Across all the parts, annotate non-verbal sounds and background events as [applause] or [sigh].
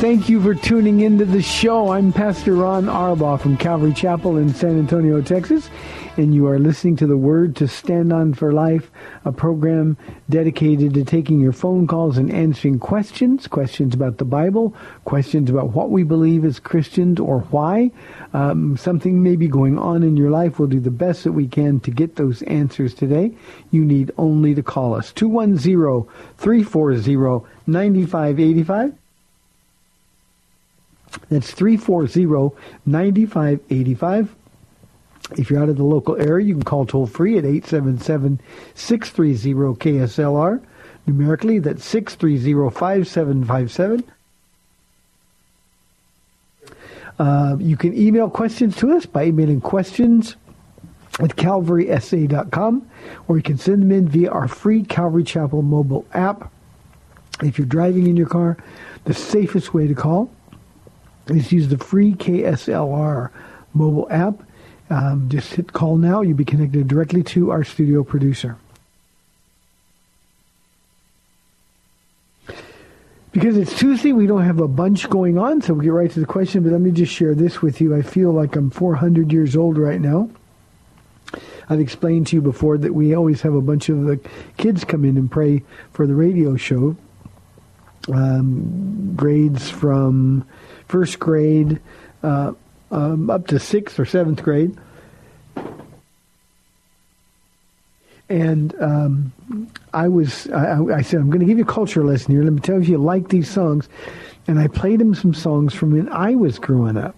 Thank you for tuning into the show. I'm Pastor Ron Arbaugh from Calvary Chapel in San Antonio, Texas, and you are listening to the Word to Stand On for Life, a program dedicated to taking your phone calls and answering questions, questions about the Bible, questions about what we believe as Christians or why. Um, something may be going on in your life. We'll do the best that we can to get those answers today. You need only to call us. 210-340-9585. That's 340-9585. If you're out of the local area, you can call toll free at 877-630-KSLR. Numerically, that's 630-5757. Uh, you can email questions to us by emailing questions at calvarysa.com, or you can send them in via our free Calvary Chapel mobile app. If you're driving in your car, the safest way to call is use the free KSLR mobile app. Um, just hit call now. You'll be connected directly to our studio producer. Because it's Tuesday, we don't have a bunch going on, so we'll get right to the question. But let me just share this with you. I feel like I'm 400 years old right now. I've explained to you before that we always have a bunch of the kids come in and pray for the radio show. Um, grades from first grade uh, um, up to sixth or seventh grade. And um, I was, I, I said, I'm going to give you a culture lesson here. Let me tell you if you like these songs. And I played him some songs from when I was growing up.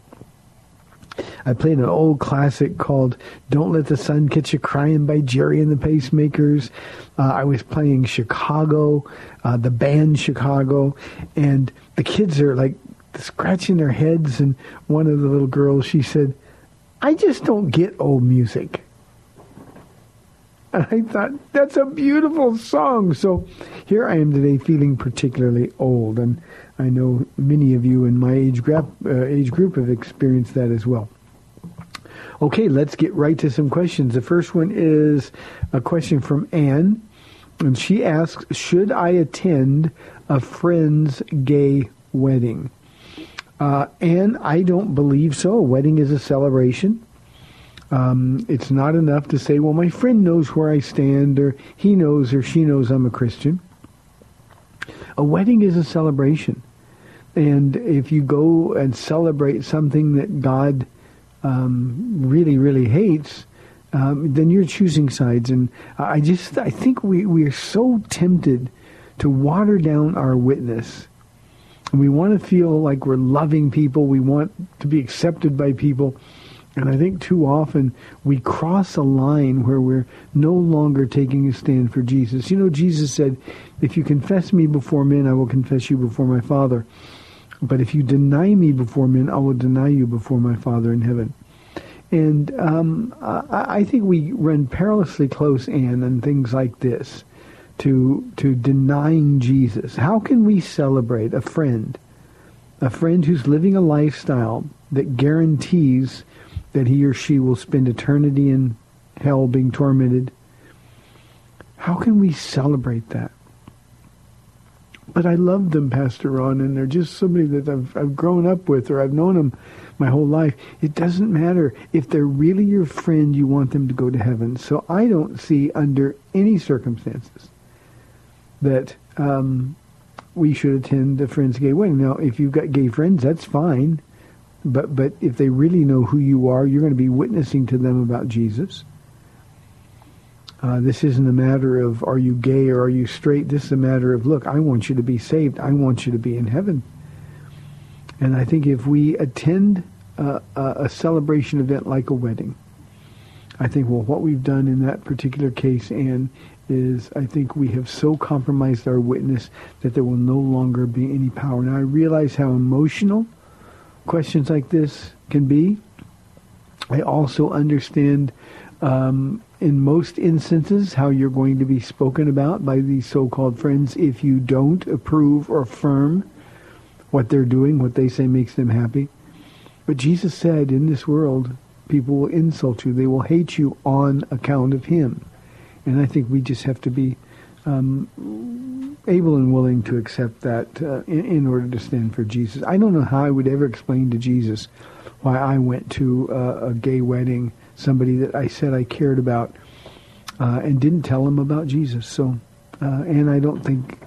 I played an old classic called Don't Let the Sun Catch You Crying by Gerry and the Pacemakers. Uh, I was playing Chicago, uh, the band Chicago, and the kids are like scratching their heads. And one of the little girls, she said, I just don't get old music. And I thought, that's a beautiful song. So here I am today feeling particularly old. And I know many of you in my age group, uh, age group have experienced that as well. Okay, let's get right to some questions. The first one is a question from Anne. And she asks, should I attend a friend's gay wedding? Uh, and I don't believe so. A wedding is a celebration. Um, it's not enough to say, well, my friend knows where I stand, or he knows or she knows I'm a Christian. A wedding is a celebration. And if you go and celebrate something that God um, really, really hates, um, then you're choosing sides. And I just, I think we, we are so tempted to water down our witness. And we want to feel like we're loving people. We want to be accepted by people. And I think too often we cross a line where we're no longer taking a stand for Jesus. You know, Jesus said, if you confess me before men, I will confess you before my Father. But if you deny me before men, I will deny you before my Father in heaven. And um, I, I think we run perilously close, Anne, on things like this to to denying Jesus. How can we celebrate a friend, a friend who's living a lifestyle that guarantees that he or she will spend eternity in hell being tormented? How can we celebrate that? But I love them, Pastor Ron, and they're just somebody that I've, I've grown up with or I've known them my whole life. It doesn't matter. If they're really your friend, you want them to go to heaven. So I don't see under any circumstances that um, we should attend a friend's gay wedding. Now, if you've got gay friends, that's fine. But but if they really know who you are, you're going to be witnessing to them about Jesus. Uh, this isn't a matter of are you gay or are you straight. This is a matter of look, I want you to be saved. I want you to be in heaven. And I think if we attend uh, a celebration event like a wedding, I think well, what we've done in that particular case, Anne, is I think we have so compromised our witness that there will no longer be any power. Now I realize how emotional questions like this can be. I also understand um, in most instances how you're going to be spoken about by these so-called friends if you don't approve or affirm what they're doing, what they say makes them happy. But Jesus said, in this world, people will insult you. They will hate you on account of him. And I think we just have to be um, able and willing to accept that uh, in, in, order to stand for Jesus. I don't know how I would ever explain to Jesus why I went to uh, a gay wedding somebody that I said I cared about uh, and didn't tell him about Jesus. So, uh, and I don't think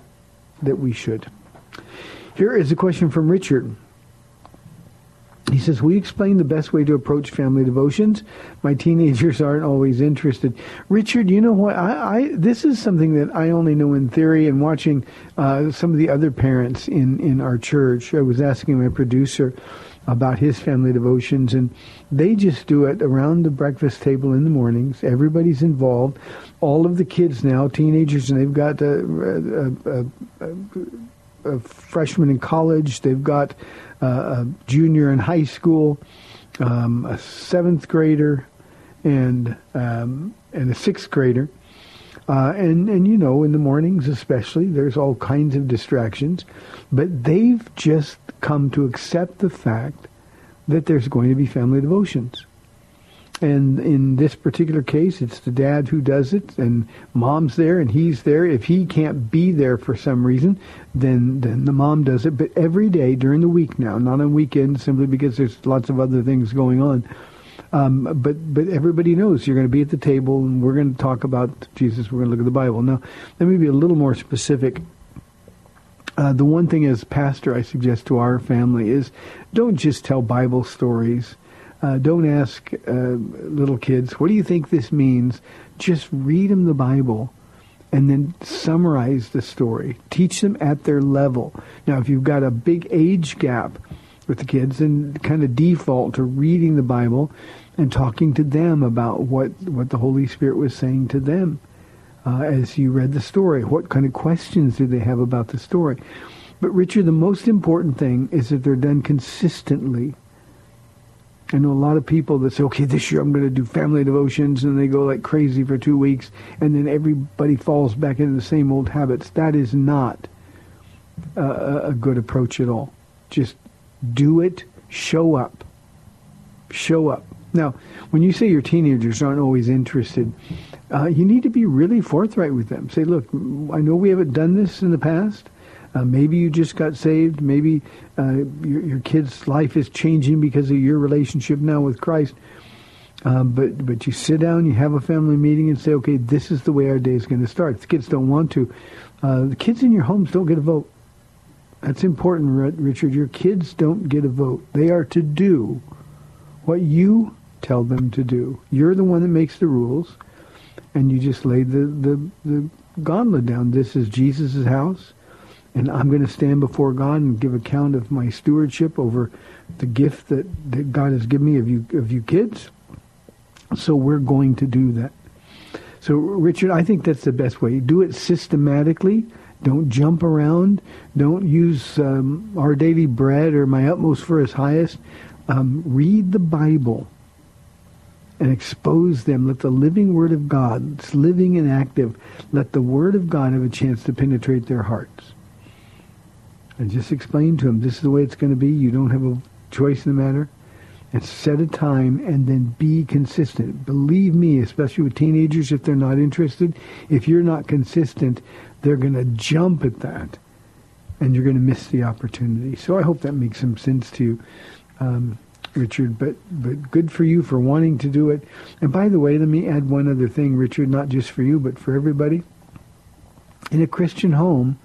that we should. Here is a question from Richard. He says, "Will you explain the best way to approach family devotions? My teenagers aren't always interested." Richard, you know what? I, I this is something that I only know in theory and watching uh, some of the other parents in in our church. I was asking my producer about his family devotions, and they just do it around the breakfast table in the mornings. Everybody's involved. All of the kids now, teenagers, and they've got a, a, a, a freshman in college. They've got a junior in high school, um, a seventh grader, and um, and a sixth grader. Uh, and, and, you know, in the mornings especially, there's all kinds of distractions. But they've just come to accept the fact that there's going to be family devotions. And in this particular case, it's the dad who does it, and mom's there, and he's there. If he can't be there for some reason, then then the mom does it. But every day during the week now, not on weekends, simply because there's lots of other things going on. Um, but but everybody knows you're going to be at the table, and we're going to talk about Jesus. We're going to look at the Bible. Now, let me be a little more specific. Uh, the one thing as pastor I suggest to our family is don't just tell Bible stories. Uh, don't ask uh, little kids, what do you think this means? Just read them the Bible and then summarize the story. Teach them at their level. Now, if you've got a big age gap with the kids, then kind of default to reading the Bible and talking to them about what, what the Holy Spirit was saying to them uh, as you read the story. What kind of questions do they have about the story? But Richard, the most important thing is that they're done consistently. I know a lot of people that say, okay, this year I'm going to do family devotions, and they go like crazy for two weeks, and then everybody falls back into the same old habits. That is not a, good approach at all. Just do it, show up. Show up. Now, when you say your teenagers aren't always interested, uh, you need to be really forthright with them. Say, look, I know we haven't done this in the past. Uh, maybe you just got saved. Maybe uh, your, your, kid's life is changing because of your relationship now with Christ. Um, but but you sit down, you have a family meeting, and say, okay, this is the way our day is going to start. The kids don't want to. Uh, the kids in your homes don't get a vote. That's important, Richard. Your kids don't get a vote. They are to do what you tell them to do. You're the one that makes the rules, and you just lay the, the, the gauntlet down. This is Jesus' house, and I'm going to stand before God and give account of my stewardship over the gift that, that God has given me of you of you kids. So we're going to do that. So Richard, I think that's the best way. Do it systematically. Don't jump around. Don't use um, our daily bread or my utmost for his highest. Um, read the Bible and expose them. Let the living Word of God, it's living and active, let the Word of God have a chance to penetrate their hearts. And just explain to them, this is the way it's going to be. You don't have a choice in the matter. And set a time and then be consistent. Believe me, especially with teenagers, if they're not interested, if you're not consistent, they're going to jump at that. And you're going to miss the opportunity. So I hope that makes some sense to you. Um, Richard, but but good for you for wanting to do it. And by the way, let me add one other thing, Richard, not just for you, but for everybody. In a Christian home,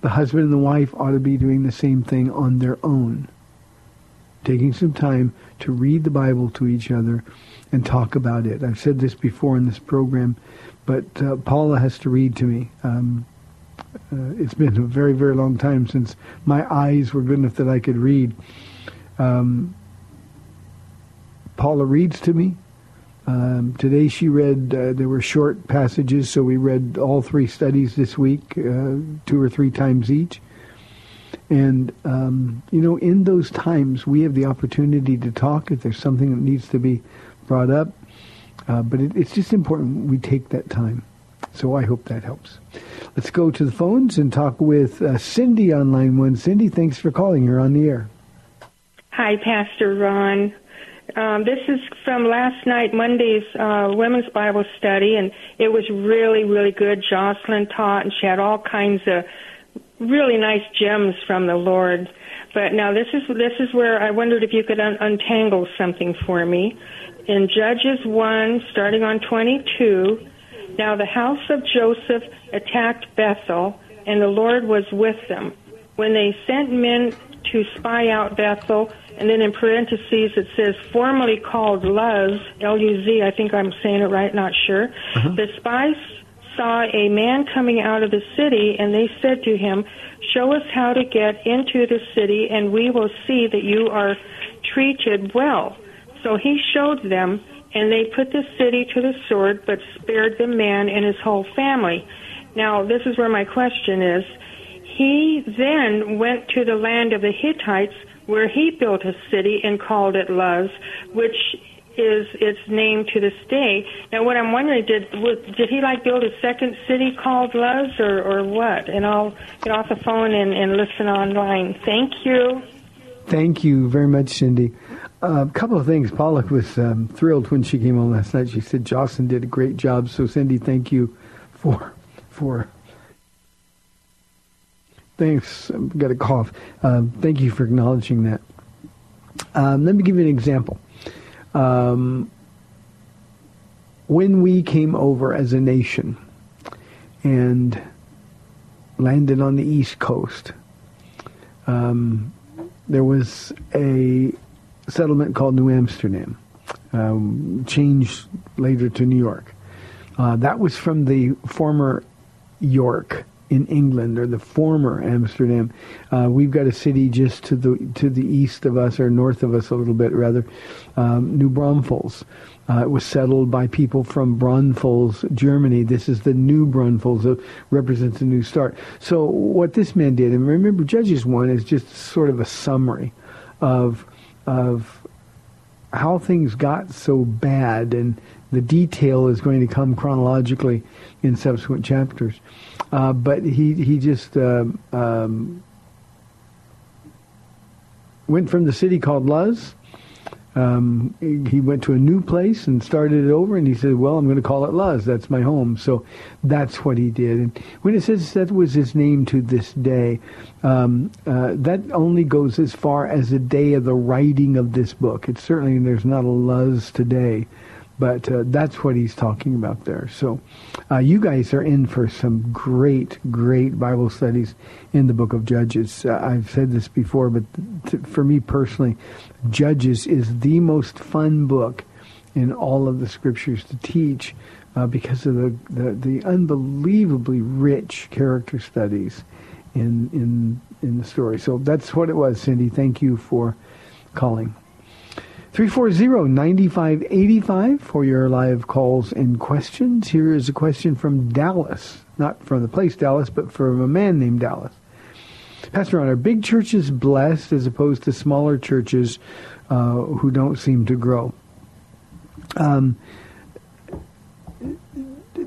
the husband and the wife ought to be doing the same thing on their own. Taking some time to read the Bible to each other and talk about it. I've said this before in this program, but uh, Paula has to read to me. Um, uh, it's been a very, very long time since my eyes were good enough that I could read. Um, Paula reads to me. Um, today she read, uh, there were short passages, so we read all three studies this week, uh, two or three times each. And, um, you know, in those times, we have the opportunity to talk if there's something that needs to be brought up. Uh, but it, it's just important we take that time. So I hope that helps. Let's go to the phones and talk with uh, Cindy on line one. Cindy, thanks for calling. You're on the air. Hi, Pastor Ron. Um, this is from last night, Monday's uh, women's Bible study, and it was really, really good. Jocelyn taught, and she had all kinds of really nice gems from the Lord. But now this is this is where I wondered if you could un- untangle something for me. In Judges one, starting on twenty-two, now the house of Joseph attacked Bethel, and the Lord was with them. When they sent men to spy out Bethel, and then in parentheses it says formerly called Luz, L-U-Z, I think I'm saying it right, not sure. Uh-huh. The spies saw a man coming out of the city, and they said to him, Show us how to get into the city, and we will see that you are treated well. So he showed them, and they put the city to the sword, but spared the man and his whole family. Now, this is where my question is. He then went to the land of the Hittites, where he built a city and called it Luz, which is its name to this day. Now, what I'm wondering, did did he like build a second city called Luz, or or what? And I'll get off the phone and, and listen online. Thank you. Thank you very much, Cindy. A uh, couple of things. Paula was um, thrilled when she came on last night. She said Jocelyn did a great job. So, Cindy, thank you for for. Thanks. I've got a cough. Um, thank you for acknowledging that. Um, let me give you an example. Um, when we came over as a nation and landed on the East Coast, um, there was a settlement called New Amsterdam, um, changed later to New York. Uh, that was from the former York in England, or the former Amsterdam. Uh, we've got a city just to the to the east of us, or north of us a little bit, rather, um, New Braunfels. Uh, it was settled by people from Braunfels, Germany. This is the new Braunfels. It represents a new start. So what this man did, and remember, Judges 1 is just sort of a summary of, of how things got so bad, and the detail is going to come chronologically in subsequent chapters. Uh, but he, he just um, um, went from the city called Luz um, he went to a new place and started it over, and he said, "Well, I'm going to call it Luz. That's my home." So that's what he did. And when it says that was his name to this day, um, uh, that only goes as far as the day of the writing of this book. It's certainly there's not a Luz today, but uh, that's what he's talking about there. So uh, you guys are in for some great, great Bible studies in the book of Judges. Uh, I've said this before, but for me personally, Judges is the most fun book in all of the scriptures to teach uh, because of the, the, the unbelievably rich character studies in, in, in the story. So that's what it was, Cindy. Thank you for calling. 340-9585 for your live calls and questions. Here is a question from Dallas. Not from the place Dallas, but from a man named Dallas. Pastor Ron, are big churches blessed as opposed to smaller churches uh, who don't seem to grow? Um,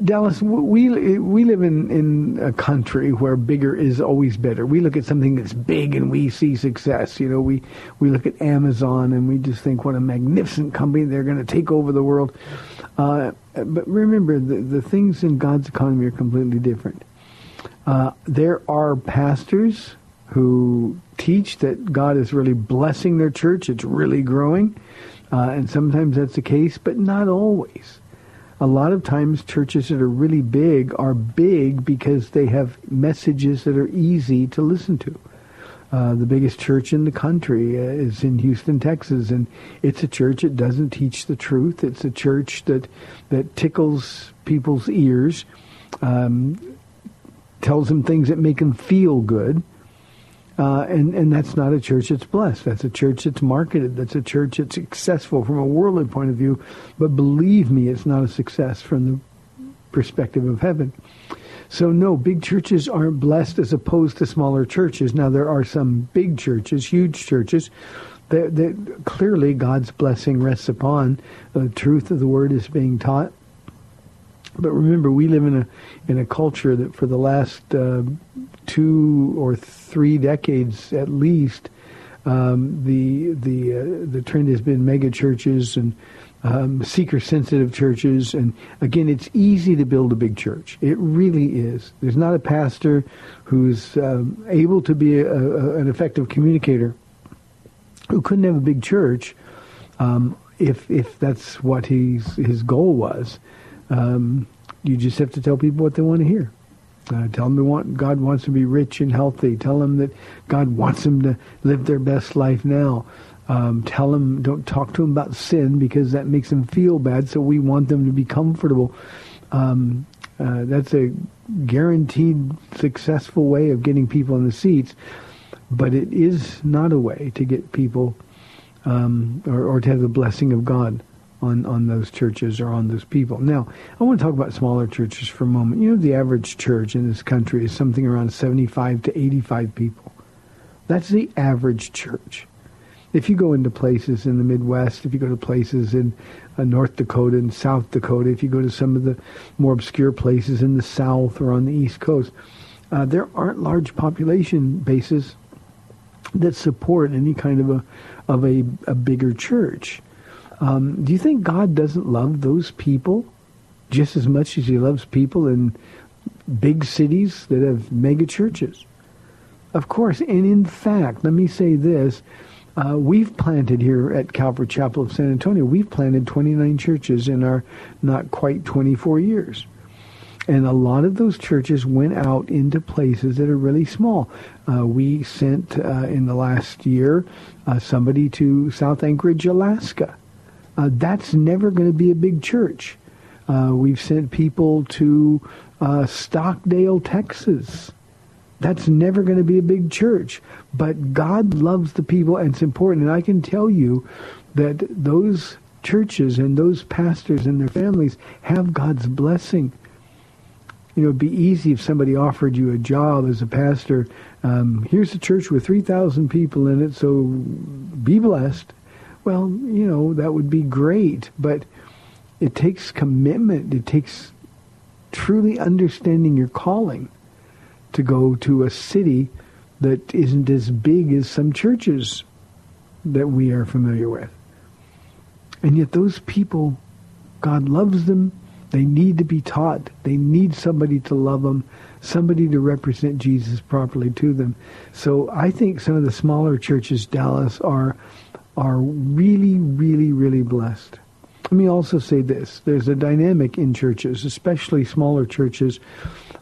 Dallas, we we live in, in a country where bigger is always better. We look at something that's big and we see success. You know, we we look at Amazon and we just think what a magnificent company they're going to take over the world. Uh, but remember, the the things in God's economy are completely different. Uh, there are pastors who teach that God is really blessing their church. It's really growing, uh, and sometimes that's the case, but not always a lot of times churches that are really big are big because they have messages that are easy to listen to. Uh, the biggest church in the country uh, is in Houston, Texas, and it's a church that doesn't teach the truth. It's a church that that tickles people's ears, um, tells them things that make them feel good, uh, and, and that's not a church that's blessed. That's a church that's marketed. That's a church that's successful from a worldly point of view. But believe me, it's not a success from the perspective of heaven. So no, big churches aren't blessed as opposed to smaller churches. Now there are some big churches, huge churches, that, that clearly God's blessing rests upon. The truth of the word is being taught. But remember, we live in a in a culture that for the last uh, two or three decades at least, um, the the uh, the trend has been mega churches and um, seeker sensitive churches. And again, it's easy to build a big church. It really is. There's not a pastor who's um, able to be a, a, an effective communicator who couldn't have a big church um, if if that's what his his goal was. Um, you just have to tell people what they want to hear. Uh, tell them want, God wants to be rich and healthy. Tell them that God wants them to live their best life now. Um, tell them, don't talk to them about sin because that makes them feel bad. So we want them to be comfortable. Um, uh, that's a guaranteed successful way of getting people in the seats, but it is not a way to get people um, or, or to have the blessing of God on, on those churches or on those people. Now, I want to talk about smaller churches for a moment. You know, the average church in this country is something around 75 to 85 people. That's the average church. If you go into places in the Midwest, if you go to places in uh, North Dakota and South Dakota, if you go to some of the more obscure places in the South or on the East Coast, uh, there aren't large population bases that support any kind of a of a, a bigger church. Um, do you think God doesn't love those people just as much as he loves people in big cities that have mega churches? Of course, and in fact, let me say this. Uh, we've planted here at Calvary Chapel of San Antonio, we've planted 29 churches in our not quite 24 years. And a lot of those churches went out into places that are really small. Uh, we sent uh, in the last year uh, somebody to South Anchorage, Alaska. Uh, that's never going to be a big church. Uh, we've sent people to uh, Stockdale, Texas. That's never going to be a big church. But God loves the people, and it's important. And I can tell you that those churches and those pastors and their families have God's blessing. You know, it'd be easy if somebody offered you a job as a pastor. Um, here's a church with 3,000 people in it, so be blessed. Well, you know, that would be great, but it takes commitment. It takes truly understanding your calling to go to a city that isn't as big as some churches that we are familiar with. And yet those people, God loves them. They need to be taught. They need somebody to love them, somebody to represent Jesus properly to them. So I think some of the smaller churches, Dallas, are are really, really, really blessed. Let me also say this. There's a dynamic in churches, especially smaller churches,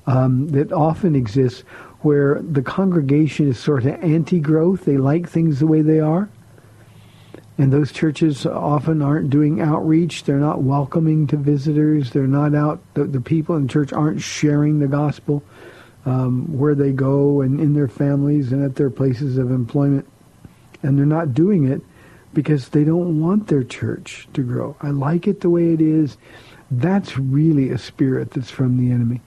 um, that often exists where the congregation is sort of anti-growth. They like things the way they are. And those churches often aren't doing outreach. They're not welcoming to visitors. They're not out. The, the people in church aren't sharing the gospel um, where they go and in their families and at their places of employment. And they're not doing it because they don't want their church to grow. I like it the way it is. That's really a spirit that's from the enemy.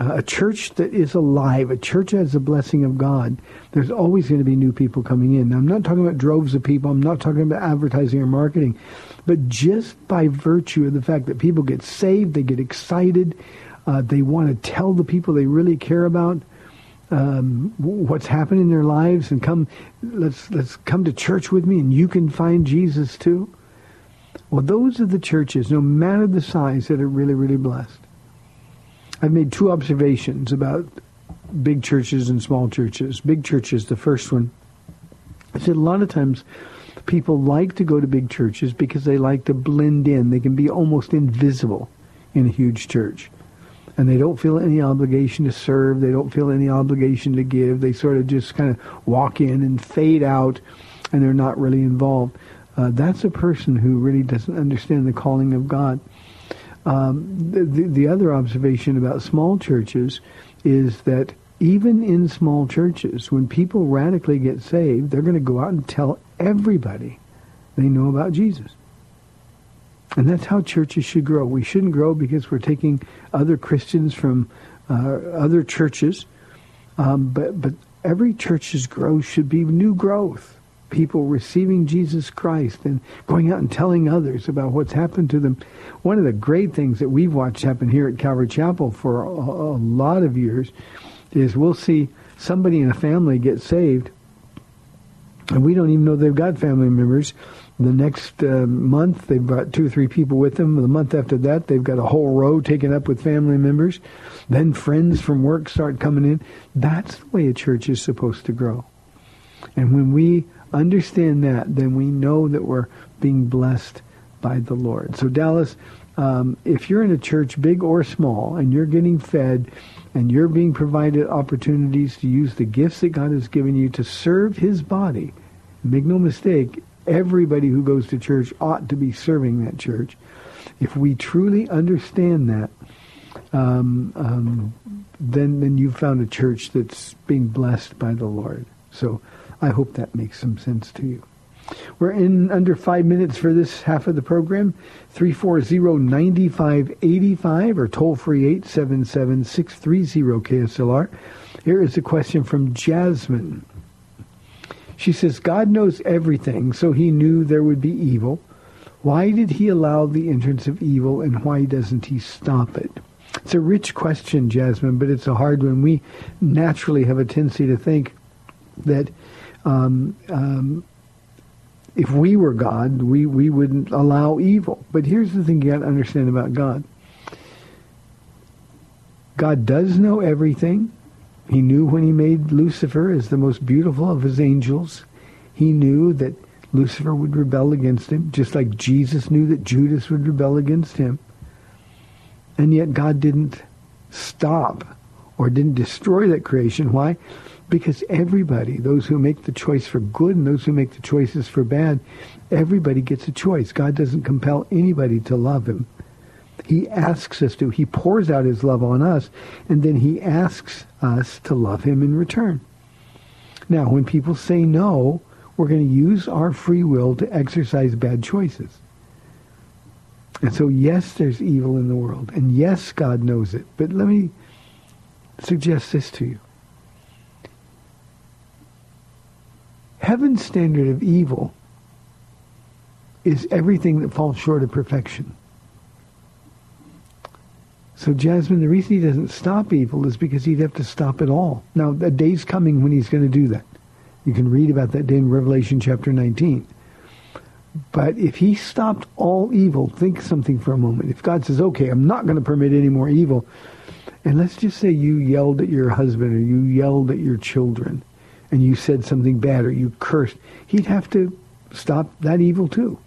Uh, a church that is alive, a church that has the blessing of God, there's always going to be new people coming in. Now, I'm not talking about droves of people. I'm not talking about advertising or marketing. But just by virtue of the fact that people get saved, they get excited, uh, they want to tell the people they really care about um, what's happened in their lives, and come, let's let's come to church with me, and you can find Jesus too. Well, those are the churches, no matter the size, that are really, really blessed. I've made two observations about big churches and small churches. Big churches, the first one. I said a lot of times people like to go to big churches because they like to blend in. They can be almost invisible in a huge church. And they don't feel any obligation to serve. They don't feel any obligation to give. They sort of just kind of walk in and fade out, and they're not really involved. Uh, that's a person who really doesn't understand the calling of God. Um, the, the, the other observation about small churches is that even in small churches, when people radically get saved, they're going to go out and tell everybody they know about Jesus. And that's how churches should grow. We shouldn't grow because we're taking other Christians from uh, other churches. Um, but, but every church's growth should be new growth. People receiving Jesus Christ and going out and telling others about what's happened to them. One of the great things that we've watched happen here at Calvary Chapel for a, a lot of years is we'll see somebody in a family get saved, and we don't even know they've got family members. The next uh, month, they've got two or three people with them. The month after that, they've got a whole row taken up with family members. Then friends from work start coming in. That's the way a church is supposed to grow. And when we understand that, then we know that we're being blessed by the Lord. So Dallas, um, if you're in a church, big or small, and you're getting fed and you're being provided opportunities to use the gifts that God has given you to serve his body, make no mistake, everybody who goes to church ought to be serving that church. If we truly understand that, um, um, then then you've found a church that's being blessed by the Lord. So I hope that makes some sense to you. We're in under five minutes for this half of the program. 340-9585 or toll free 877-630-KSLR. Here is a question from Jasmine. She says, God knows everything, so he knew there would be evil. Why did he allow the entrance of evil, and why doesn't he stop it? It's a rich question, Jasmine, but it's a hard one. We naturally have a tendency to think that um, um, if we were God, we, we wouldn't allow evil. But here's the thing you got to understand about God. God does know everything. He knew when he made Lucifer as the most beautiful of his angels. He knew that Lucifer would rebel against him, just like Jesus knew that Judas would rebel against him. And yet God didn't stop or didn't destroy that creation. Why? Because everybody, those who make the choice for good and those who make the choices for bad, everybody gets a choice. God doesn't compel anybody to love him. He asks us to. He pours out his love on us, and then he asks us to love him in return. Now, when people say no, we're going to use our free will to exercise bad choices. And so, yes, there's evil in the world. And yes, God knows it. But let me suggest this to you. Heaven's standard of evil is everything that falls short of perfection. So, Jasmine, the reason he doesn't stop evil is because he'd have to stop it all. Now, a day's coming when he's going to do that. You can read about that day in Revelation chapter 19. But if he stopped all evil, think something for a moment. If God says, okay, I'm not going to permit any more evil, and let's just say you yelled at your husband or you yelled at your children and you said something bad or you cursed, he'd have to stop that evil too.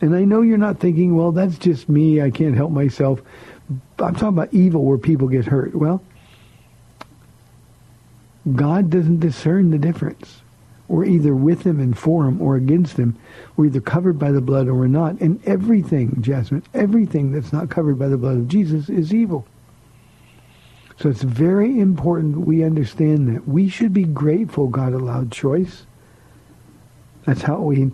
And I know you're not thinking, well, that's just me. I can't help myself. I'm talking about evil where people get hurt. Well, God doesn't discern the difference. We're either with him and for him or against him. We're either covered by the blood or we're not. And everything, Jasmine, everything that's not covered by the blood of Jesus is evil. So it's very important we understand that. We should be grateful God allowed choice. That's how we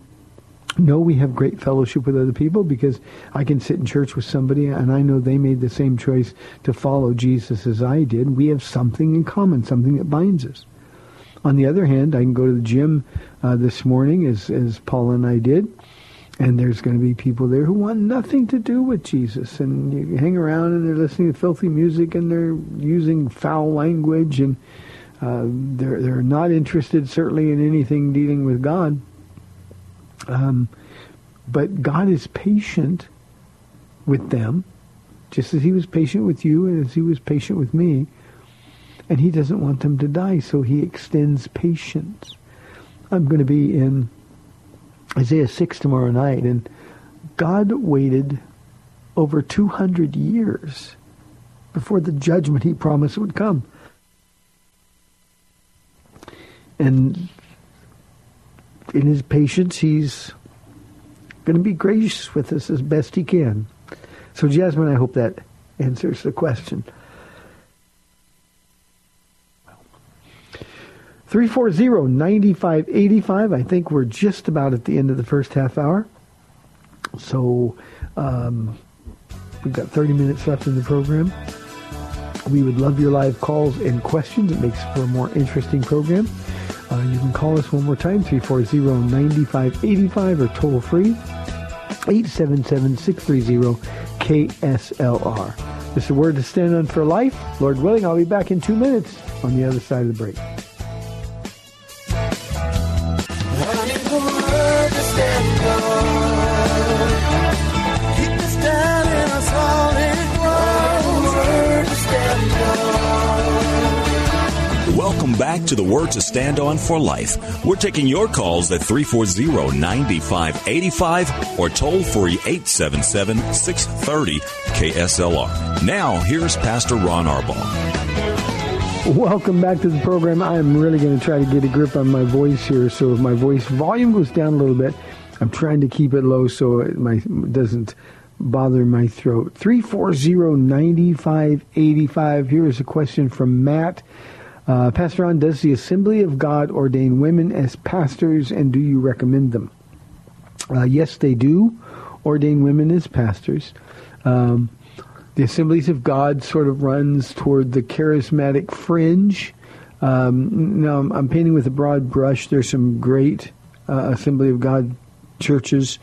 No, we have great fellowship with other people because I can sit in church with somebody and I know they made the same choice to follow Jesus as I did. We have something in common, something that binds us. On the other hand, I can go to the gym uh, this morning as, as Paula and I did, and there's going to be people there who want nothing to do with Jesus. And you hang around and they're listening to filthy music and they're using foul language and uh, they're, they're not interested certainly in anything dealing with God. Um, but God is patient with them, just as he was patient with you and as he was patient with me. And he doesn't want them to die, so he extends patience. I'm going to be in Isaiah 6 tomorrow night, and God waited over 200 years before the judgment he promised would come. And in his patience, he's going to be gracious with us as best he can. So, Jasmine, I hope that answers the question. 340-9585. I think we're just about at the end of the first half hour. So um, we've got 30 minutes left in the program. We would love your live calls and questions. It makes for a more interesting program. Uh, you can call us one more time, 340-9585 or toll free, 877-630-KSLR. This is a word to stand on for life. Lord willing, I'll be back in two minutes on the other side of the break. Back to the Word to Stand On for Life. We're taking your calls at 340-9585 or toll free 877-630 KSLR. Now, here's Pastor Ron Arbaugh. Welcome back to the program. I am really going to try to get a grip on my voice here. So if my voice volume goes down a little bit, I'm trying to keep it low so it, my, doesn't bother my throat. 340-9585. Here is a question from Matt. Uh, Pastor Ron, does the Assembly of God ordain women as pastors and do you recommend them? Uh, yes, they do ordain women as pastors. Um, the Assemblies of God sort of runs toward the charismatic fringe. Um, now, I'm, I'm painting with a broad brush. There's some great uh, Assembly of God churches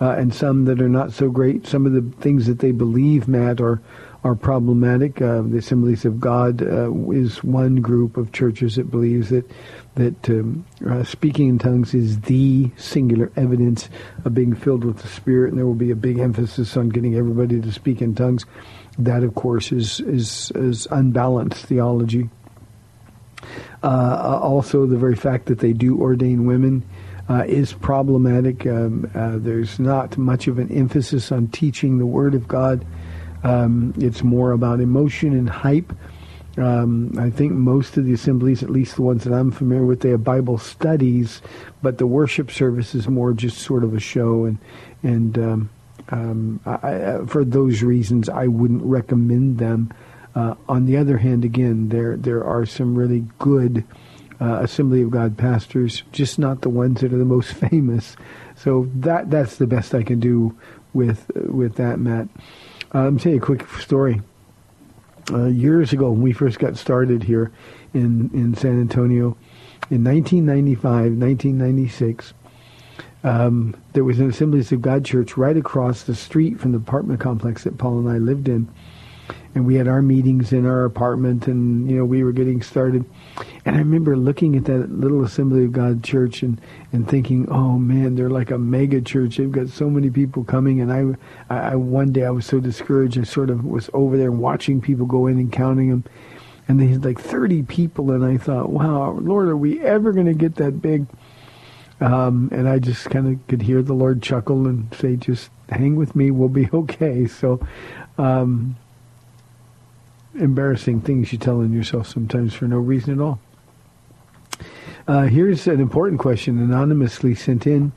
uh, and some that are not so great. Some of the things that they believe, Matt, are are problematic. Uh, the Assemblies of God uh, is one group of churches that believes that that um, uh, speaking in tongues is the singular evidence of being filled with the Spirit, and there will be a big emphasis on getting everybody to speak in tongues. That, of course, is is, is unbalanced theology. Uh, also, the very fact that they do ordain women uh, is problematic. Um, uh, there's not much of an emphasis on teaching the Word of God. Um, it's more about emotion and hype. Um, I think most of the assemblies, at least the ones that I'm familiar with, they have Bible studies, but the worship service is more just sort of a show. And and um, um, I, I, for those reasons, I wouldn't recommend them. Uh, on the other hand, again, there there are some really good uh, Assembly of God pastors, just not the ones that are the most [laughs] famous. So that that's the best I can do with with that, Matt. Uh, let me tell you a quick story. Uh, years ago, when we first got started here in, in San Antonio, in 1995, 1996, um, there was an Assemblies of God church right across the street from the apartment complex that Paula and I lived in and we had our meetings in our apartment and you know we were getting started. And i remember looking at that little assembly of god church and and thinking oh man they're like a mega church. They've got so many people coming. And i i, one day i was so discouraged. I sort of was over there watching people go in and counting them. And they had like 30 people. And i thought wow lord are we ever going to get that big? Um, and I just kind of could hear the Lord chuckle and say, "Just hang with me, we'll be [laughs] okay." So, um, embarrassing things you tell on yourself sometimes for no reason at all. Uh, here's an important question anonymously sent in.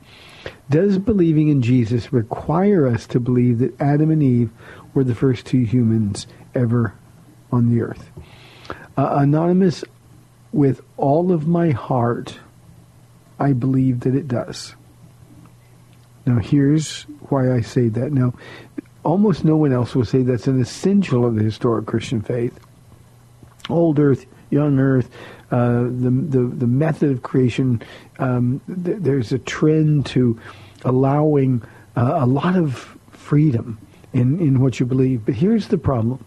Does believing in Jesus require us to believe that Adam and Eve were the first two humans ever on the earth? Uh, anonymous, with all of my heart, I believe that it does. Now, here's why I say that. Now, almost no one else will say that's an essential of the historic Christian faith. Old earth, young earth, uh, the, the, the method of creation, um, th- there's a trend to allowing uh, a lot of freedom in, in what you believe. But here's the problem.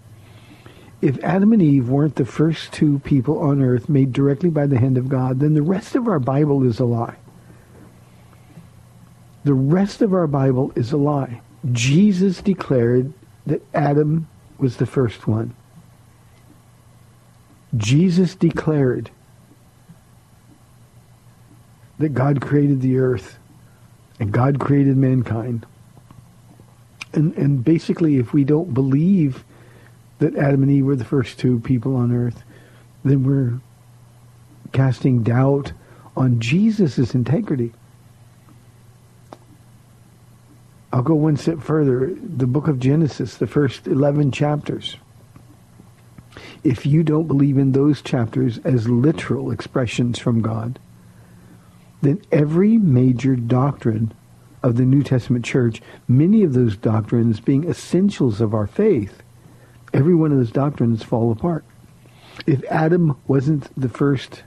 If Adam and Eve weren't the first two people on earth made directly by the hand of God, then the rest of our Bible is a lie. The rest of our Bible is a lie. Jesus declared that Adam was the first one. Jesus declared that God created the earth and God created mankind. And, and basically, if we don't believe that Adam and Eve were the first two people on earth, then we're casting doubt on Jesus' integrity. I'll go one step further. The book of Genesis, the first 11 chapters. If you don't believe in those chapters as literal expressions from God, then every major doctrine of the New Testament church, many of those doctrines being essentials of our faith, every one of those doctrines fall apart. If Adam wasn't the first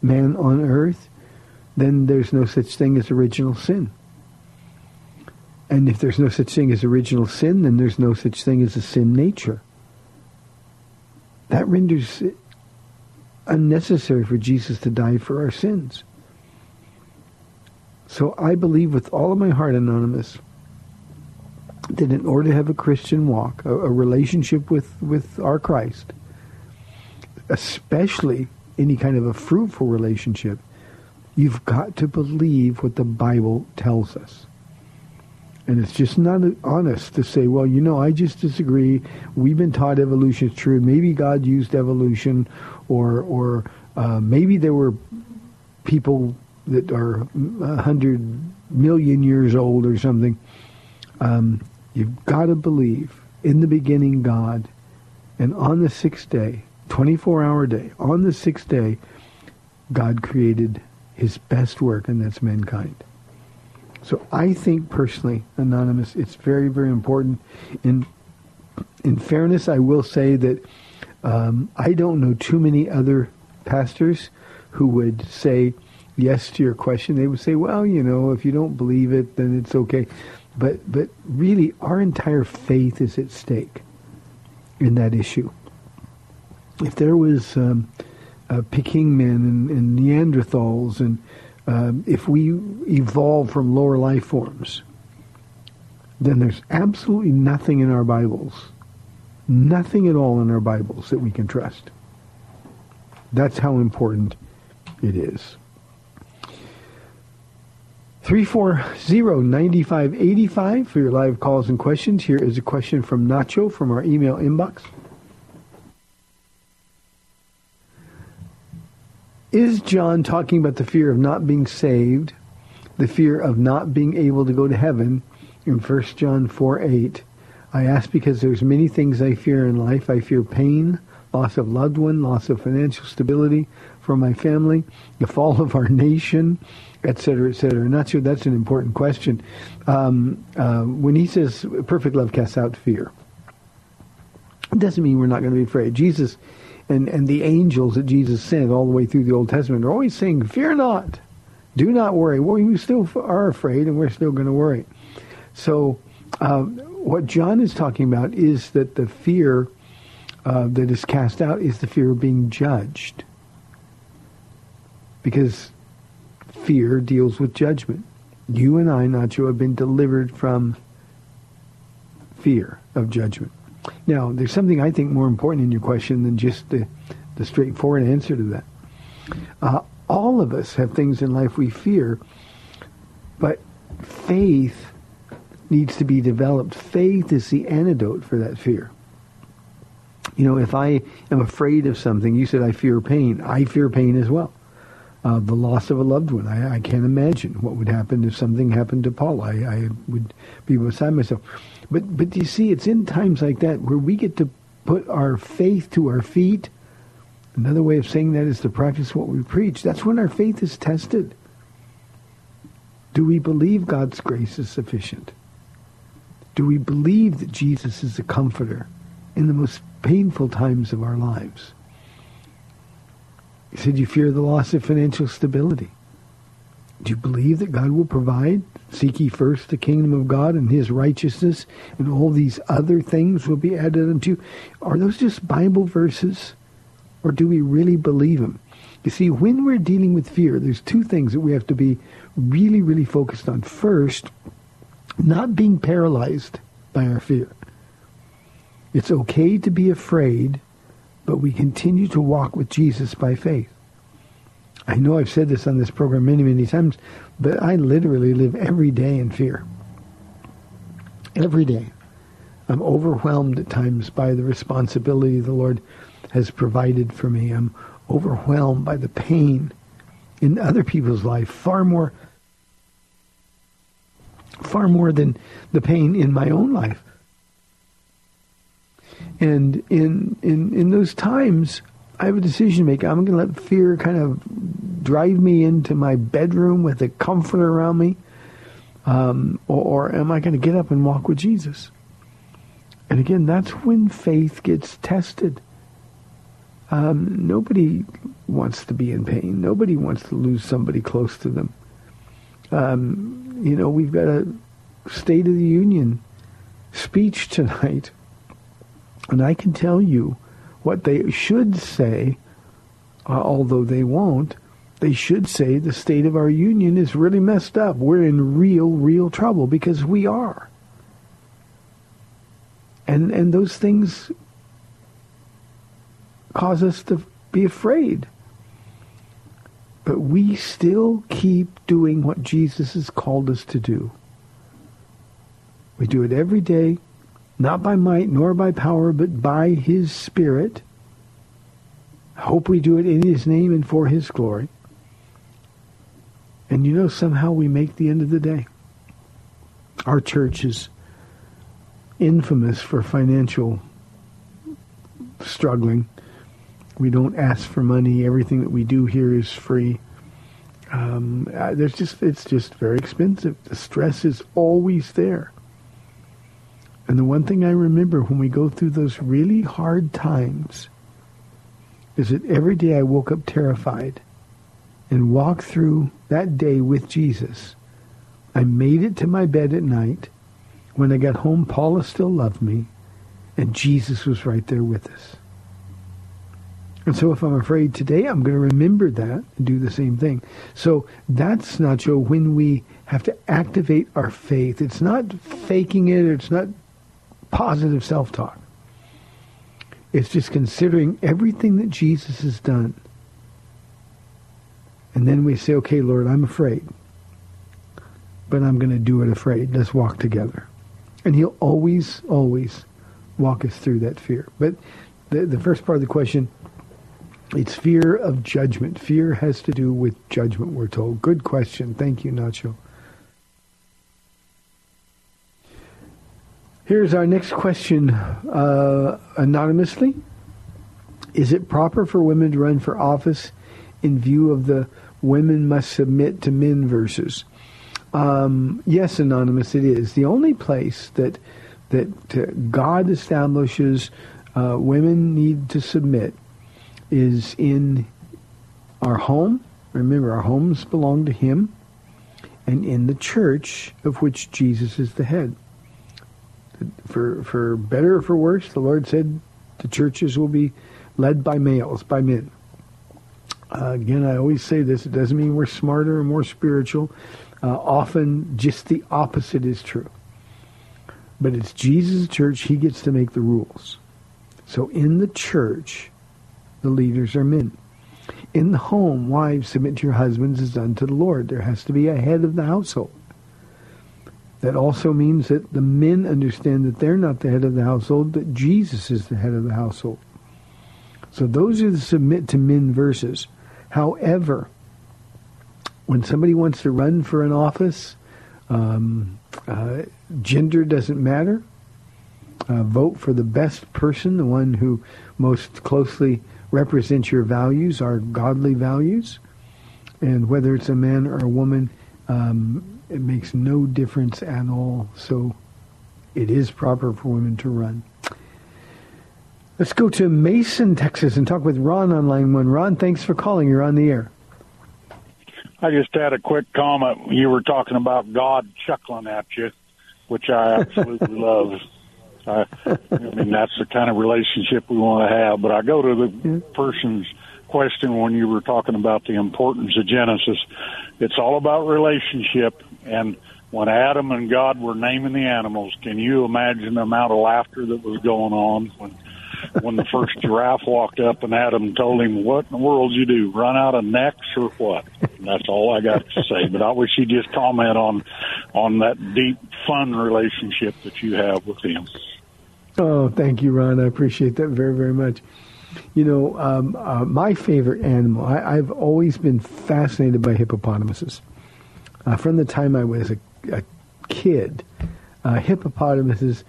man on earth, then there's no such thing as original sin. And if there's no such thing as original sin, then there's no such thing as a sin nature. That renders it unnecessary for Jesus to die for our sins. So I believe with all of my heart, Anonymous, that in order to have a Christian walk, a, a relationship with, with our Christ, especially any kind of a fruitful relationship, you've got to believe what the Bible tells us. And it's just not honest to say, well, you know, I just disagree. We've been taught evolution is true. Maybe God used evolution, or or uh, maybe there were people that are hundred million years old or something. Um, you've got to believe in the beginning God, and on the sixth day, 24-hour day, on the sixth day, God created His best work, and that's mankind. So I think personally, Anonymous, it's very, very important. In in fairness, I will say that um, I don't know too many other pastors who would say yes to your question. They would say, well, you know, if you don't believe it, then it's okay. But but really, our entire faith is at stake in that issue. If there was um, uh, Peking men and, and Neanderthals and um, if we evolve from lower life forms, then there's absolutely nothing in our Bibles, nothing at all in our Bibles that we can trust. That's how important it is. 340-9585 for your live calls and questions. Here is a question from Nacho from our email inbox. Is John talking about the fear of not being saved, the fear of not being able to go to heaven in 1 John 4, 8? I ask because there's many things I fear in life. I fear pain, loss of loved one, loss of financial stability for my family, the fall of our nation, etc., etc. Not sure that's an important question. Um, uh, when he says perfect love casts out fear, it doesn't mean we're not going to be afraid. Jesus and, and the angels that Jesus sent all the way through the Old Testament are always saying, fear not, do not worry. Well, we still are afraid and we're still going to worry. So um, what John is talking about is that the fear uh, that is cast out is the fear of being judged. Because fear deals with judgment. You and I, Nacho, have been delivered from fear of judgment. Now, there's something I think more important in your question than just the, the straightforward answer to that. Uh, all of us have things in life we fear, but faith needs to be developed. Faith is the antidote for that fear. You know, if I am afraid of something, you said I fear pain. I fear pain as well. Uh, the loss of a loved one. I, I, can't imagine what would happen if something happened to Paula. I, I would be beside myself. But but you see, it's in times like that where we get to put our faith to our feet. Another way of saying that is to practice what we preach. That's when our faith is tested. Do we believe God's grace is sufficient? Do we believe that Jesus is a comforter in the most painful times of our lives? He said, you fear the loss of financial stability. Do you believe that God will provide? Seek ye first the kingdom of God and his righteousness, and all these other things will be added unto you. Are those just Bible verses? Or do we really believe them? You see, when we're dealing with fear, there's two things that we have to be really, really focused on. First, not being paralyzed by our fear. It's okay to be afraid, but we continue to walk with Jesus by faith. I know I've said this on this program many, many times, but I literally live every day in fear. Every day. I'm overwhelmed at times by the responsibility the Lord has provided for me. I'm overwhelmed by the pain in other people's life far more far more than the pain in my own life. And in in in those times I have a decision to make. I'm going to let fear kind of drive me into my bedroom with a comforter around me. Um, or, or am I going to get up and walk with Jesus? And again, that's when faith gets tested. Um, nobody wants to be in pain. Nobody wants to lose somebody close to them. Um, you know, we've got a State of the Union speech tonight, and I can tell you what they should say, uh, although they won't, they should say the state of our union is really messed up. We're in real, real trouble because we are. And and those things cause us to be afraid. But we still keep doing what Jesus has called us to do. We do it every day not by might nor by power, but by his Spirit. I hope we do it in his name and for his glory. And you know, somehow we make the end of the day. Our church is infamous for financial struggling. We don't ask for money. Everything that we do here is free. Um, uh, there's just it's just very expensive. The stress is always there. And the one thing I remember when we go through those really hard times is that every day I woke up terrified and walked through that day with Jesus. I made it to my bed at night. When I got home, Paula still loved me, and Jesus was right there with us. And so if I'm afraid today, I'm going to remember that and do the same thing. So that's, Nacho, when we have to activate our faith. It's not faking it. It's not positive self-talk. It's just considering everything that Jesus has done. And then we say, okay, Lord, I'm afraid. But I'm going to do it afraid. Let's walk together. And he'll always, always walk us through that fear. But the, the first part of the question, it's fear of judgment. Fear has to do with judgment, we're told. Good question. Thank you, Nacho. Here's our next question, uh, anonymously. Is it proper for women to run for office in view of the women must submit to men verses? Um, yes, anonymous, it is. The only place that that uh, God establishes uh, women need to submit is in our home. Remember, our homes belong to Him, and in the church of which Jesus is the head for for better or for worse, the Lord said the churches will be led by males, by men. Uh, again, I always say this: it doesn't mean we're smarter or more spiritual. Uh, often, just the opposite is true. But it's Jesus' church; He gets to make the rules. So, in the church, the leaders are men. In the home, wives submit to your husbands as unto the Lord. There has to be a head of the household. That also means that the men understand that they're not the head of the household, that Jesus is the head of the household. So those are the submit to men verses. However, when somebody wants to run for an office, um, uh, gender doesn't matter. Uh, vote for the best person, the one who most closely represents your values, our godly values. And whether it's a man or a woman, um, it makes no difference at all. So it is proper for women to run. Let's go to Mason, Texas, and talk with Ron on line one. Ron, thanks for calling. You're on the air. I just had a quick comment. You were talking about God chuckling at you, which I absolutely [laughs] love. I, I mean, that's the kind of relationship we want to have. But I go to the person's question when you were talking about the importance of Genesis. It's all about relationship. And when Adam and God were naming the animals, can you imagine the amount of laughter that was going on when when the first [laughs] giraffe walked up and Adam told him, "What in the world you do? Run out of necks or what?" And that's all I got to say. But I wish you'd just comment on on that deep, fun relationship that you have with him. Oh, thank you, Ron. I appreciate that very, very much. You know, um, uh, my favorite animal, I, I've always been fascinated by hippopotamuses. Uh, from the time I was a, a kid, uh, hippopotamuses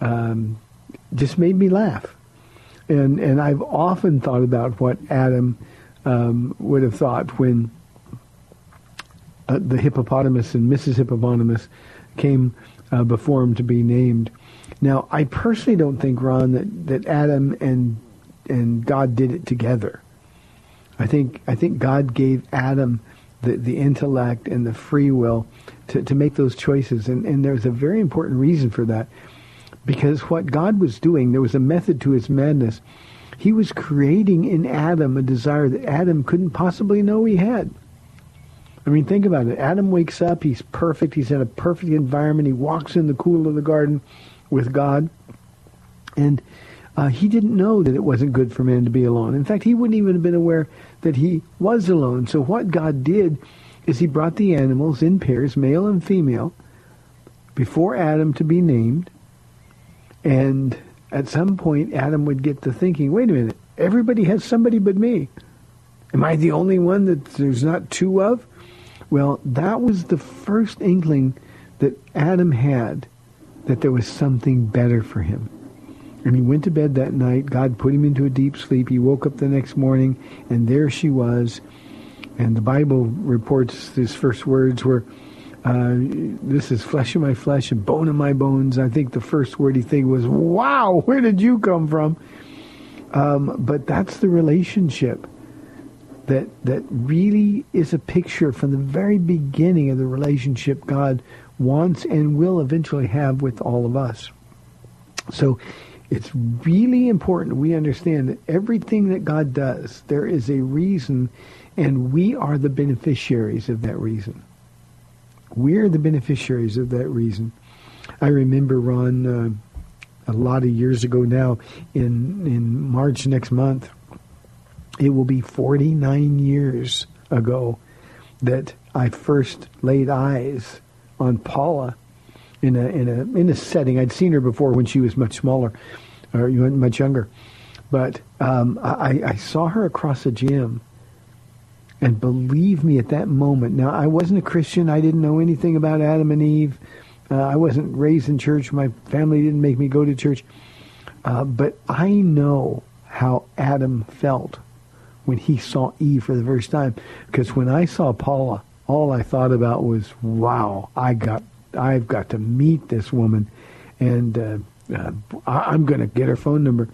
um, just made me laugh. And, and I've often thought about what Adam um, would have thought when uh, the hippopotamus and Mrs. Hippopotamus came uh, before him to be named. Now, I personally don't think, Ron, that, that Adam and and God did it together. I think I think God gave Adam the, the intellect and the free will to, to make those choices. And, and there's a very important reason for that. Because what God was doing, there was a method to his madness. He was creating in Adam a desire that Adam couldn't possibly know he had. I mean, think about it. Adam wakes up, he's perfect, he's in a perfect environment, he walks in the cool of the garden with God. And uh, he didn't know that it wasn't good for man to be alone. In fact, he wouldn't even have been aware that he was alone. So what God did is he brought the animals in pairs, male and female, before Adam to be named. And at some point, Adam would get to thinking, wait a minute, everybody has somebody but me. Am I the only one that there's not two of? Well, that was the first inkling that Adam had that there was something better for him. And he went to bed that night. God put him into a deep sleep. He woke up the next morning, and there she was. And the Bible reports his first words were, uh, this is flesh of my flesh and bone of my bones. I think the first word he think was, wow, where did you come from? Um, but that's the relationship that that really is a picture from the very beginning of the relationship God wants and will eventually have with all of us. So it's really important we understand that everything that God does, there is a reason, and we are the beneficiaries of that reason. We're the beneficiaries of that reason. I remember, Ron, uh, a lot of years ago now, in, in March next month, it will be 49 years ago that I first laid eyes on Paula in a in a in a setting. I'd seen her before when she was much smaller, or much younger, but um, I, I saw her across a gym. And believe me, at that moment, now I wasn't a Christian. I didn't know anything about Adam and Eve. Uh, I wasn't raised in church. My family didn't make me go to church. Uh, but I know how Adam felt when he saw Eve for the first time. Because when I saw Paula, all I thought about was, "Wow, I got, I've got to meet this woman, and uh, uh, I, am going to get her phone number."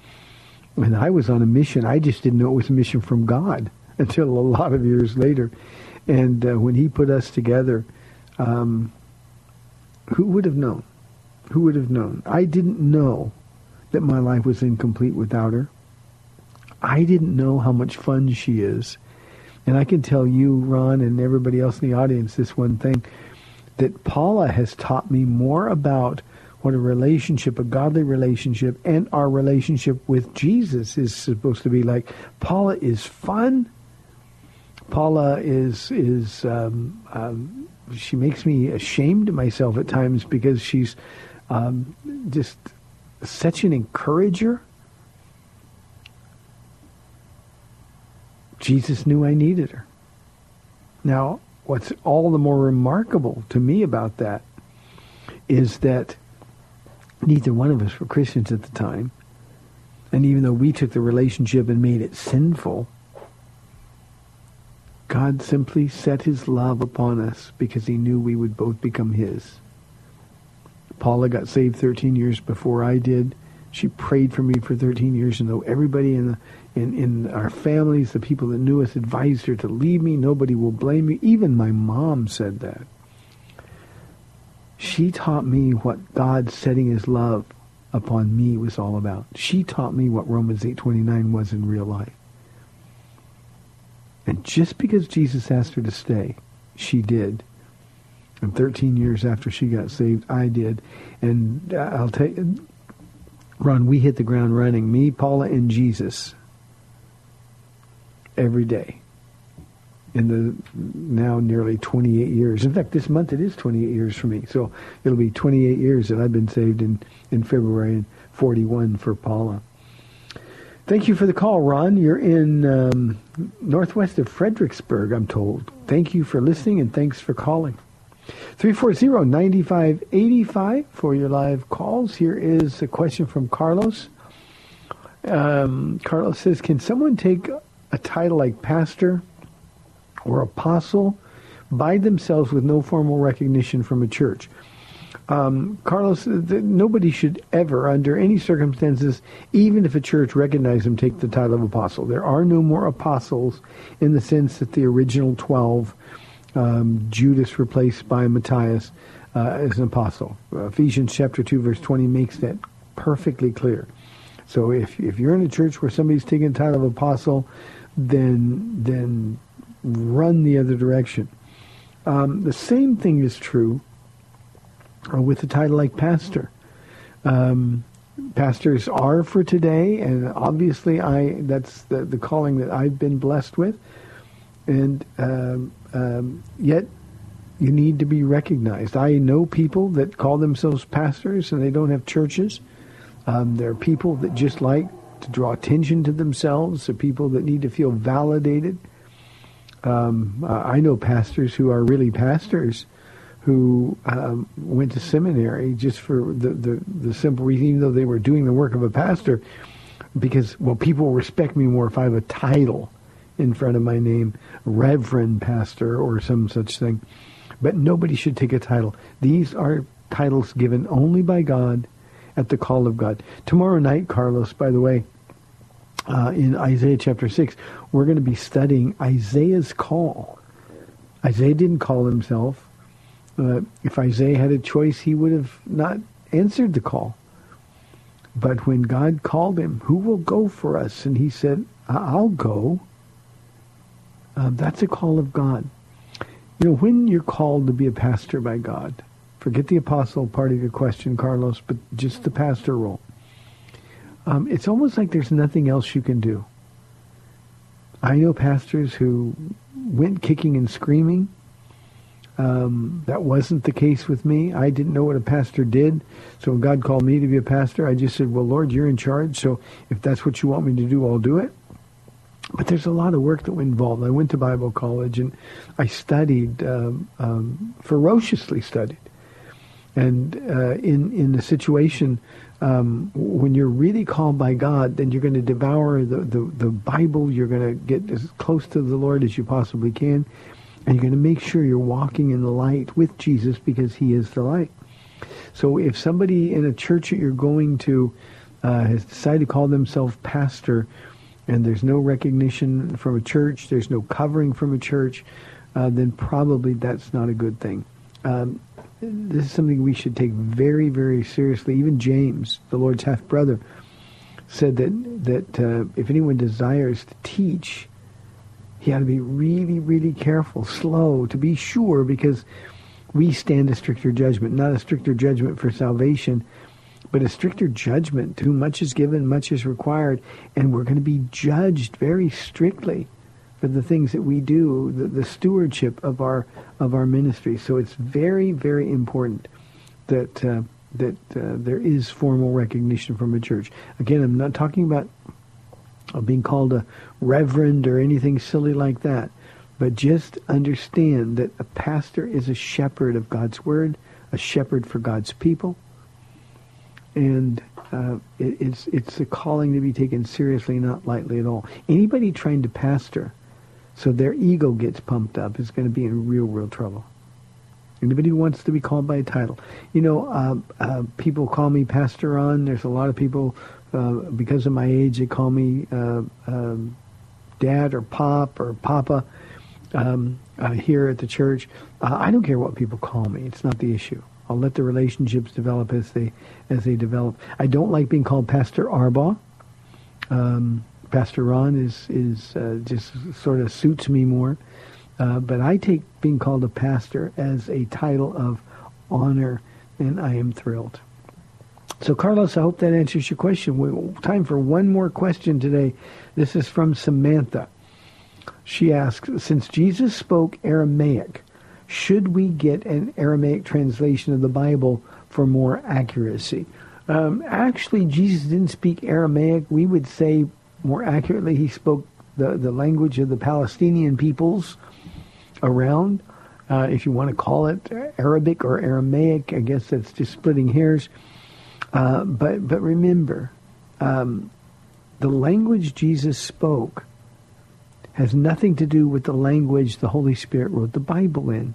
And I was on a mission. I just didn't know it was a mission from God [laughs] until a lot of years later. And uh, when He put us together, um, who would have known? Who would have known? I didn't know that my life was incomplete without her. I didn't know how much fun she is. And I can tell you, Ron, and everybody else in the audience this one thing, that Paula has taught me more about what a relationship, a godly relationship, and our relationship with Jesus is supposed to be like. Paula is fun. Paula is is um, um, she makes me ashamed of myself at times because she's um, just such an encourager. Jesus knew I needed her. Now, what's all the more remarkable to me about that is that neither one of us were Christians at the time. And even though we took the relationship and made it sinful, God simply set his love upon us because he knew we would both become his. Paula got saved 13 years before I did. She prayed for me for 13 years, and though everybody in the in, in our families, the people that knew us advised her to leave me, nobody will blame me. Even my mom said that. She taught me what God setting his love upon me was all about. She taught me what Romans 8:29 was in real life. And just because Jesus asked her to stay, she did. And 13 years after she got saved, I did. And I'll tell you, Ron, we hit the ground running. Me, Paula, and Jesus every day in the now nearly 28 years. In fact, this month it is 28 years for me. So it'll be 28 years that I've been saved in, in February and 41 for Paula. Thank you for the call, Ron. You're in um, northwest of Fredericksburg, I'm told. Thank you for listening and thanks for calling. 340-9585 for your live calls. Here is a question from Carlos. Um, Carlos says, can someone take a title like pastor or apostle by themselves with no formal recognition from a church? Um, Carlos, the, nobody should ever, under any circumstances, even if a church recognizes them, take the title of apostle. There are no more apostles in the sense that the original 12 um, Judas replaced by Matthias uh, as an apostle. Ephesians chapter 2 verse 20 makes that perfectly clear. So if, if you're in a church where somebody's taking the title of apostle, then, then run the other direction. Um, the same thing is true uh, with the title like pastor. Um, pastors are for today, and obviously I that's the, the calling that I've been blessed with. And um, um, yet you need to be recognized. I know people that call themselves pastors and they don't have churches. Um, there are people that just like to draw attention to themselves. There are people that need to feel validated. Um, I know pastors who are really pastors who um, went to seminary just for the, the, the simple reason, even though they were doing the work of a pastor, because, well, people respect me more if I have a title in front of my name, Reverend Pastor or some such thing. But nobody should take a title. These are titles given only by God at the call of God. Tomorrow night, Carlos, by the way, uh, in Isaiah chapter 6, we're going to be studying Isaiah's call. Isaiah didn't call himself. Uh, if Isaiah had a choice, he would have not answered the call. But when God called him, who will go for us? And he said, I'll go. Uh, that's a call of God. You know, when you're called to be a pastor by God, forget the apostle part of your question, Carlos, but just the pastor role. Um, it's almost like there's nothing else you can do. I know pastors who went kicking and screaming. Um, that wasn't the case with me. I didn't know what a pastor did. So when God called me to be a pastor, I just said, well, Lord, you're in charge. So if that's what you want me to do, I'll do it. But there's a lot of work that went involved. I went to Bible college and I studied, um, um, ferociously studied. And uh, in, in the situation, um, when you're really called by God, then you're going to devour the, the, the Bible. You're going to get as close to the Lord as you possibly can. And you're going to make sure you're walking in the light with Jesus because he is the light. So if somebody in a church that you're going to uh, has decided to call themselves pastor, and there's no recognition from a church, there's no covering from a church, uh, then probably that's not a good thing. Um, this is something we should take very, very seriously. Even James, the Lord's half brother, said that that uh, if anyone desires to teach, he ought to be really, really careful, slow, to be sure, because we stand a stricter judgment, not a stricter judgment for salvation, but a stricter judgment. Too much is given, much is required, and we're going to be judged very strictly for the things that we do, the, the stewardship of our of our ministry. So it's very, very important that uh, that uh, there is formal recognition from a church. Again, I'm not talking about being called a reverend or anything silly like that, but just understand that a pastor is a shepherd of God's word, a shepherd for God's people, and uh, it, it's it's a calling to be taken seriously, not lightly at all. Anybody trying to pastor So their ego gets pumped up. Is going to be in real, real trouble. Anybody who wants to be called by a title. You know, uh, uh, people call me Pastor Ron. There's a lot of people, uh, because of my age, they call me uh, um, Dad or Pop or Papa um, uh, here at the church. Uh, I don't care what people call me. It's not the issue. I'll let the relationships develop as they as they develop. I don't like being called Pastor Arbaugh. Um, Pastor Ron is is just sort of suits me more. Uh, but I take being called a pastor as a title of honor, and I am thrilled. So, Carlos, I hope that answers your question. We, time for one more question today. This is from Samantha. She asks, since Jesus spoke Aramaic, should we get an Aramaic translation of the Bible for more accuracy? Um, actually, Jesus didn't speak Aramaic. We would say more accurately, he spoke the, the language of the Palestinian peoples around. Uh, if you want to call it Arabic or Aramaic, I guess that's just splitting hairs. Uh, but but remember, um, the language Jesus spoke has nothing to do with the language the Holy Spirit wrote the Bible in.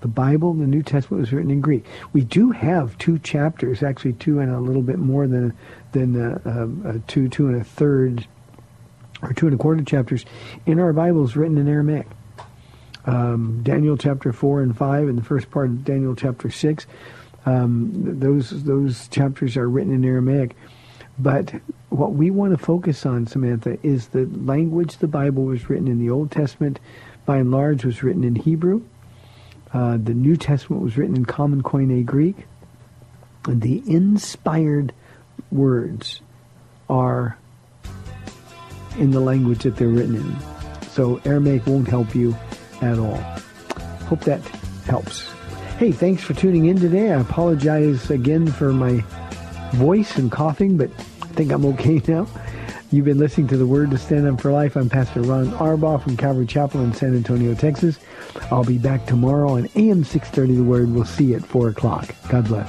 The Bible, the New Testament, was written in Greek. We do have two chapters, actually two and a little bit more than than uh, uh, uh two, two and a third, or two and a quarter chapters in our Bibles written in Aramaic um, Daniel chapter 4 and 5 and the first part of Daniel chapter 6. Um, those, those chapters are written in Aramaic. But what we want to focus on, Samantha, is the language the Bible was written in the Old Testament, by and large, was written in Hebrew. Uh, the New Testament was written in Common Koine Greek. The inspired words are in the language that they're written in. So Aramaic won't help you at all. Hope that helps. Hey, thanks for tuning in today. I apologize again for my voice and coughing, but I think I'm okay [laughs] now. You've been listening to the Word to Stand On for Life. I'm Pastor Ron Arbaugh from Calvary Chapel in San Antonio, Texas. I'll be back tomorrow on AM 630 The Word. We'll see you at 4 o'clock. God bless.